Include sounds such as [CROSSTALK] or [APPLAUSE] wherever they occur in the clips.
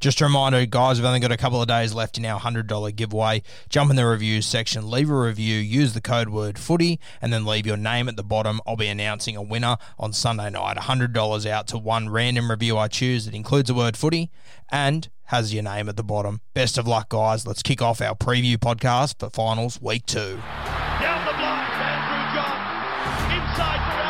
Just a reminder, guys, we've only got a couple of days left in our $100 giveaway. Jump in the reviews section, leave a review, use the code word footy, and then leave your name at the bottom. I'll be announcing a winner on Sunday night. $100 out to one random review I choose that includes the word footy and has your name at the bottom. Best of luck, guys. Let's kick off our preview podcast for finals week two. Down the block, Andrew John. Inside for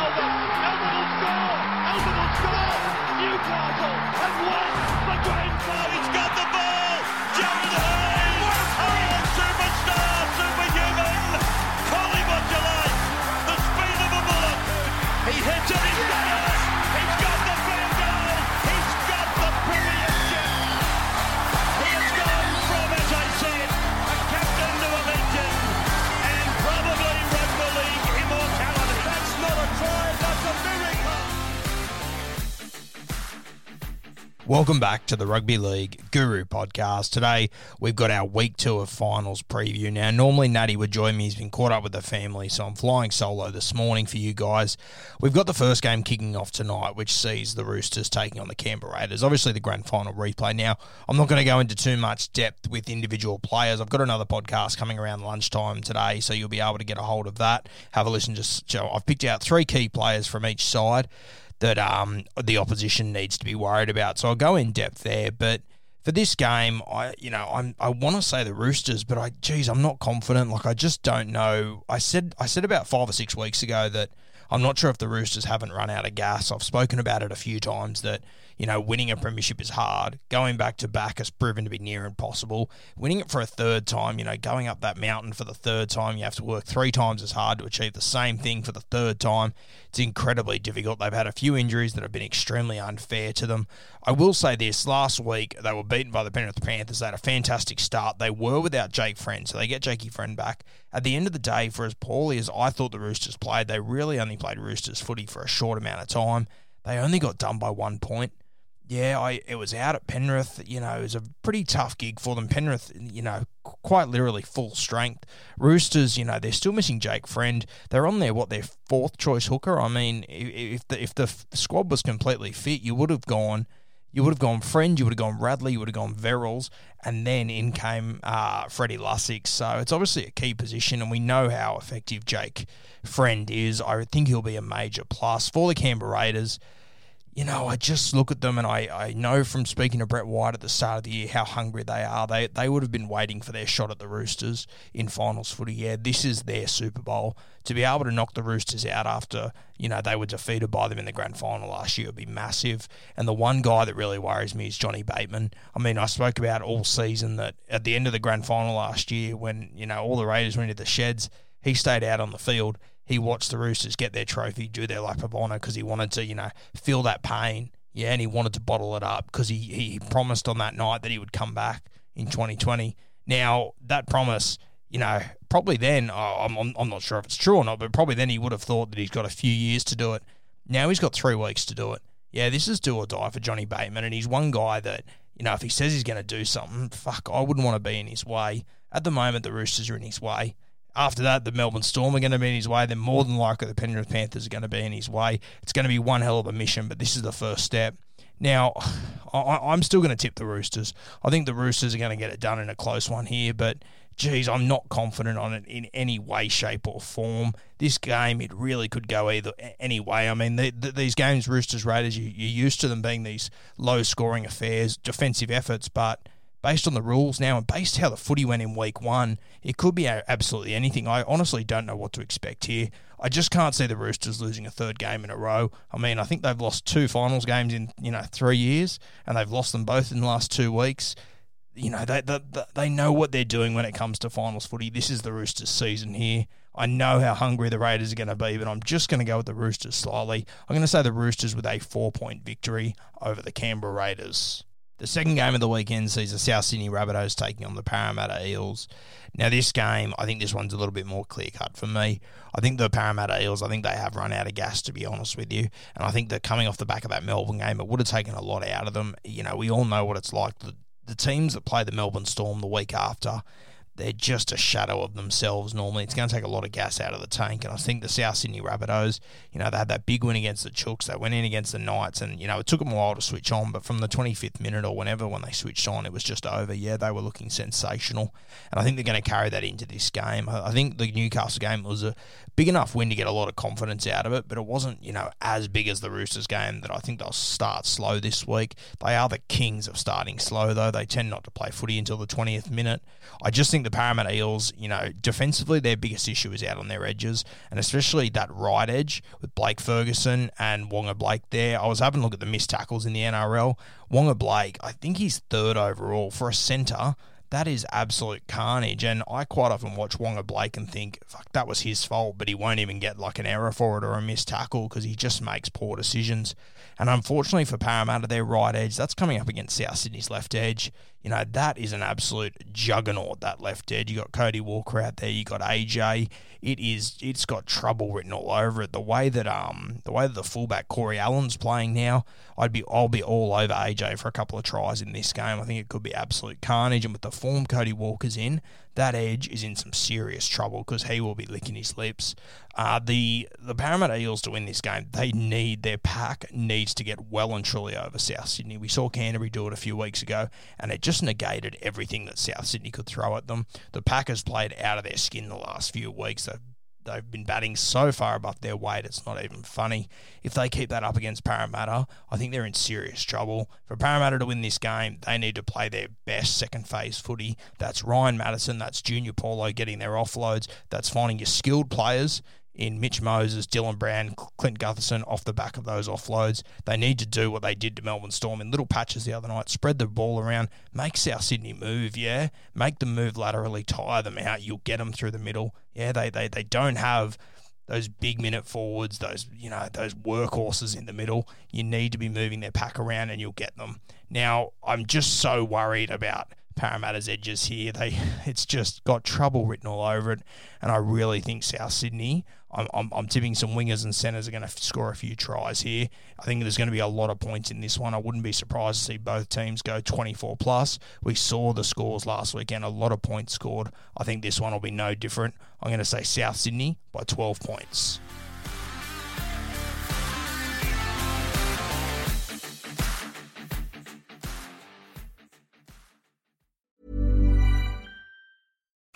Welcome back to the Rugby League Guru podcast. Today, we've got our week two of finals preview. Now, normally Natty would join me. He's been caught up with the family, so I'm flying solo this morning for you guys. We've got the first game kicking off tonight, which sees the Roosters taking on the Canberra Raiders. Obviously, the grand final replay. Now, I'm not going to go into too much depth with individual players. I've got another podcast coming around lunchtime today, so you'll be able to get a hold of that. Have a listen. Just I've picked out three key players from each side that um, the opposition needs to be worried about. So I'll go in depth there, but for this game, I you know I'm I want to say the Roosters, but I geez I'm not confident. Like I just don't know. I said I said about five or six weeks ago that I'm not sure if the Roosters haven't run out of gas. I've spoken about it a few times that you know winning a premiership is hard. Going back to back has proven to be near impossible. Winning it for a third time, you know, going up that mountain for the third time, you have to work three times as hard to achieve the same thing for the third time. It's incredibly difficult. They've had a few injuries that have been extremely unfair to them. I will say this: last week they were beaten by the Penrith Panthers. They had a fantastic start. They were without Jake Friend, so they get Jakey Friend back. At the end of the day, for as poorly as I thought the Roosters played, they really only played Roosters footy for a short amount of time. They only got done by one point. Yeah, I it was out at Penrith. You know, it was a pretty tough gig for them. Penrith, you know, quite literally full strength. Roosters, you know, they're still missing Jake Friend. They're on their what their fourth choice hooker. I mean, if the if the squad was completely fit, you would have gone. You would have gone Friend, you would have gone Radley, you would have gone Verrills, and then in came uh, Freddie Lussick. So it's obviously a key position, and we know how effective Jake Friend is. I think he'll be a major plus for the Canberra Raiders you know, I just look at them and I, I know from speaking to Brett White at the start of the year how hungry they are. They they would have been waiting for their shot at the Roosters in finals footy. Yeah, this is their Super Bowl. To be able to knock the Roosters out after, you know, they were defeated by them in the grand final last year would be massive. And the one guy that really worries me is Johnny Bateman. I mean, I spoke about all season that at the end of the grand final last year when, you know, all the Raiders went into the sheds, he stayed out on the field he watched the Roosters get their trophy, do their lap of honour because he wanted to, you know, feel that pain. Yeah, and he wanted to bottle it up because he, he promised on that night that he would come back in 2020. Now, that promise, you know, probably then, I'm, I'm not sure if it's true or not, but probably then he would have thought that he's got a few years to do it. Now he's got three weeks to do it. Yeah, this is do or die for Johnny Bateman, and he's one guy that, you know, if he says he's going to do something, fuck, I wouldn't want to be in his way. At the moment, the Roosters are in his way. After that, the Melbourne Storm are going to be in his way. Then more than likely, the Penrith Panthers are going to be in his way. It's going to be one hell of a mission, but this is the first step. Now, [SIGHS] I, I'm still going to tip the Roosters. I think the Roosters are going to get it done in a close one here, but geez, I'm not confident on it in any way, shape, or form. This game, it really could go either any way. I mean, the, the, these games, Roosters Raiders, you, you're used to them being these low scoring affairs, defensive efforts, but based on the rules now and based how the footy went in week one, it could be absolutely anything. I honestly don't know what to expect here. I just can't see the Roosters losing a third game in a row. I mean, I think they've lost two finals games in you know three years, and they've lost them both in the last two weeks you know, they, they, they know what they're doing when it comes to finals footy. This is the Roosters' season here. I know how hungry the Raiders are going to be, but I'm just going to go with the Roosters slightly. I'm going to say the Roosters with a four point victory over the Canberra Raiders. The second game of the weekend sees the South Sydney Rabbitohs taking on the Parramatta Eels. Now, this game, I think this one's a little bit more clear cut for me. I think the Parramatta Eels, I think they have run out of gas, to be honest with you. And I think that coming off the back of that Melbourne game, it would have taken a lot out of them. You know, we all know what it's like. The, the teams that play the Melbourne Storm the week after, they're just a shadow of themselves normally. It's going to take a lot of gas out of the tank. And I think the South Sydney Rabbitohs, you know, they had that big win against the Chooks. They went in against the Knights, and, you know, it took them a while to switch on. But from the 25th minute or whenever when they switched on, it was just over. Yeah, they were looking sensational. And I think they're going to carry that into this game. I think the Newcastle game was a big enough win to get a lot of confidence out of it, but it wasn't, you know, as big as the Roosters game that I think they'll start slow this week. They are the kings of starting slow, though. They tend not to play footy until the 20th minute. I just think the Eels you know, defensively, their biggest issue is out on their edges, and especially that right edge with Blake Ferguson and Waqa Blake there. I was having a look at the missed tackles in the NRL. Waqa Blake, I think he's third overall for a centre. That is absolute carnage. And I quite often watch Waqa Blake and think, fuck, that was his fault, but he won't even get like an error for it or a missed tackle because he just makes poor decisions. And unfortunately for Parramatta, their right edge, that's coming up against South Sydney's left edge. You know, that is an absolute juggernaut, that left edge. You got Cody Walker out there, you got AJ. It is it's got trouble written all over it. The way that um the way that the fullback Corey Allan's playing now, I'd be I'll be all over AJ for a couple of tries in this game. I think it could be absolute carnage. And with the form Cody Walker's in, that edge is in some serious trouble because he will be licking his lips. Uh, the the Parramatta Eels to win this game, they need their pack needs to get well and truly over South Sydney. We saw Canterbury do it a few weeks ago, and it just negated everything that South Sydney could throw at them. The Packers played out of their skin the last few weeks. They've They've been batting so far above their weight, it's not even funny. If they keep that up against Parramatta, I think they're in serious trouble. For Parramatta to win this game, they need to play their best second phase footy. That's Ryan Matterson, that's Junior Paulo getting their offloads, that's finding your skilled players in Mitch Moses, Dylan Brown, Clint Gutherson off the back of those offloads. They need to do what they did to Melbourne Storm in little patches the other night, spread the ball around, make South Sydney move, yeah? Make them move laterally, tire them out, you'll get them through the middle. Yeah, they, they, they don't have those big minute forwards, those you know those workhorses in the middle. You need to be moving their pack around, and you'll get them. Now, I'm just so worried about Parramatta's edges here. They it's just got trouble written all over it, and I really think South Sydney. I'm, I'm, I'm tipping some wingers and centres are going to score a few tries here. I think there's going to be a lot of points in this one. I wouldn't be surprised to see both teams go 24 plus. We saw the scores last weekend, a lot of points scored. I think this one will be no different. I'm going to say South Sydney by 12 points.